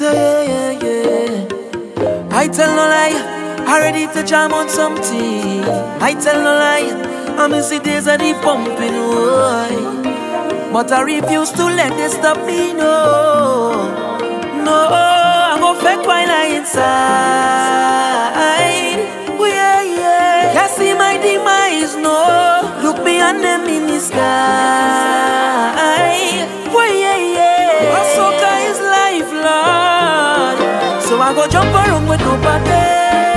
I tell no lie, I ready to jam on something. I tell no lie, I miss the days of the pumping, boy. But I refuse to let this stop me, no. No, I'm gonna fake while I inside. Oh, yeah, yeah. Can't see my demise, no. Look beyond them in the sky. I go jump around with nobody.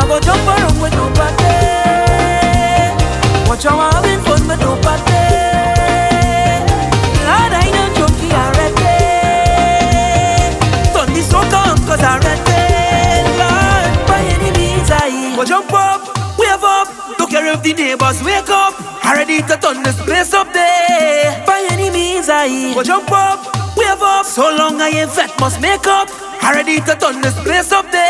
I go jump around with nobody. Watch how I'm having fun with nobody. Lord, I know junkie already. Turn this soca on cause I ready. Lord, by any means I go jump up, wave up. Don't care if the neighbors wake up. I ready to turn this place up there. By any means I go jump up, wave up. So long I ain't fat must make up. I ready to turn this place up there.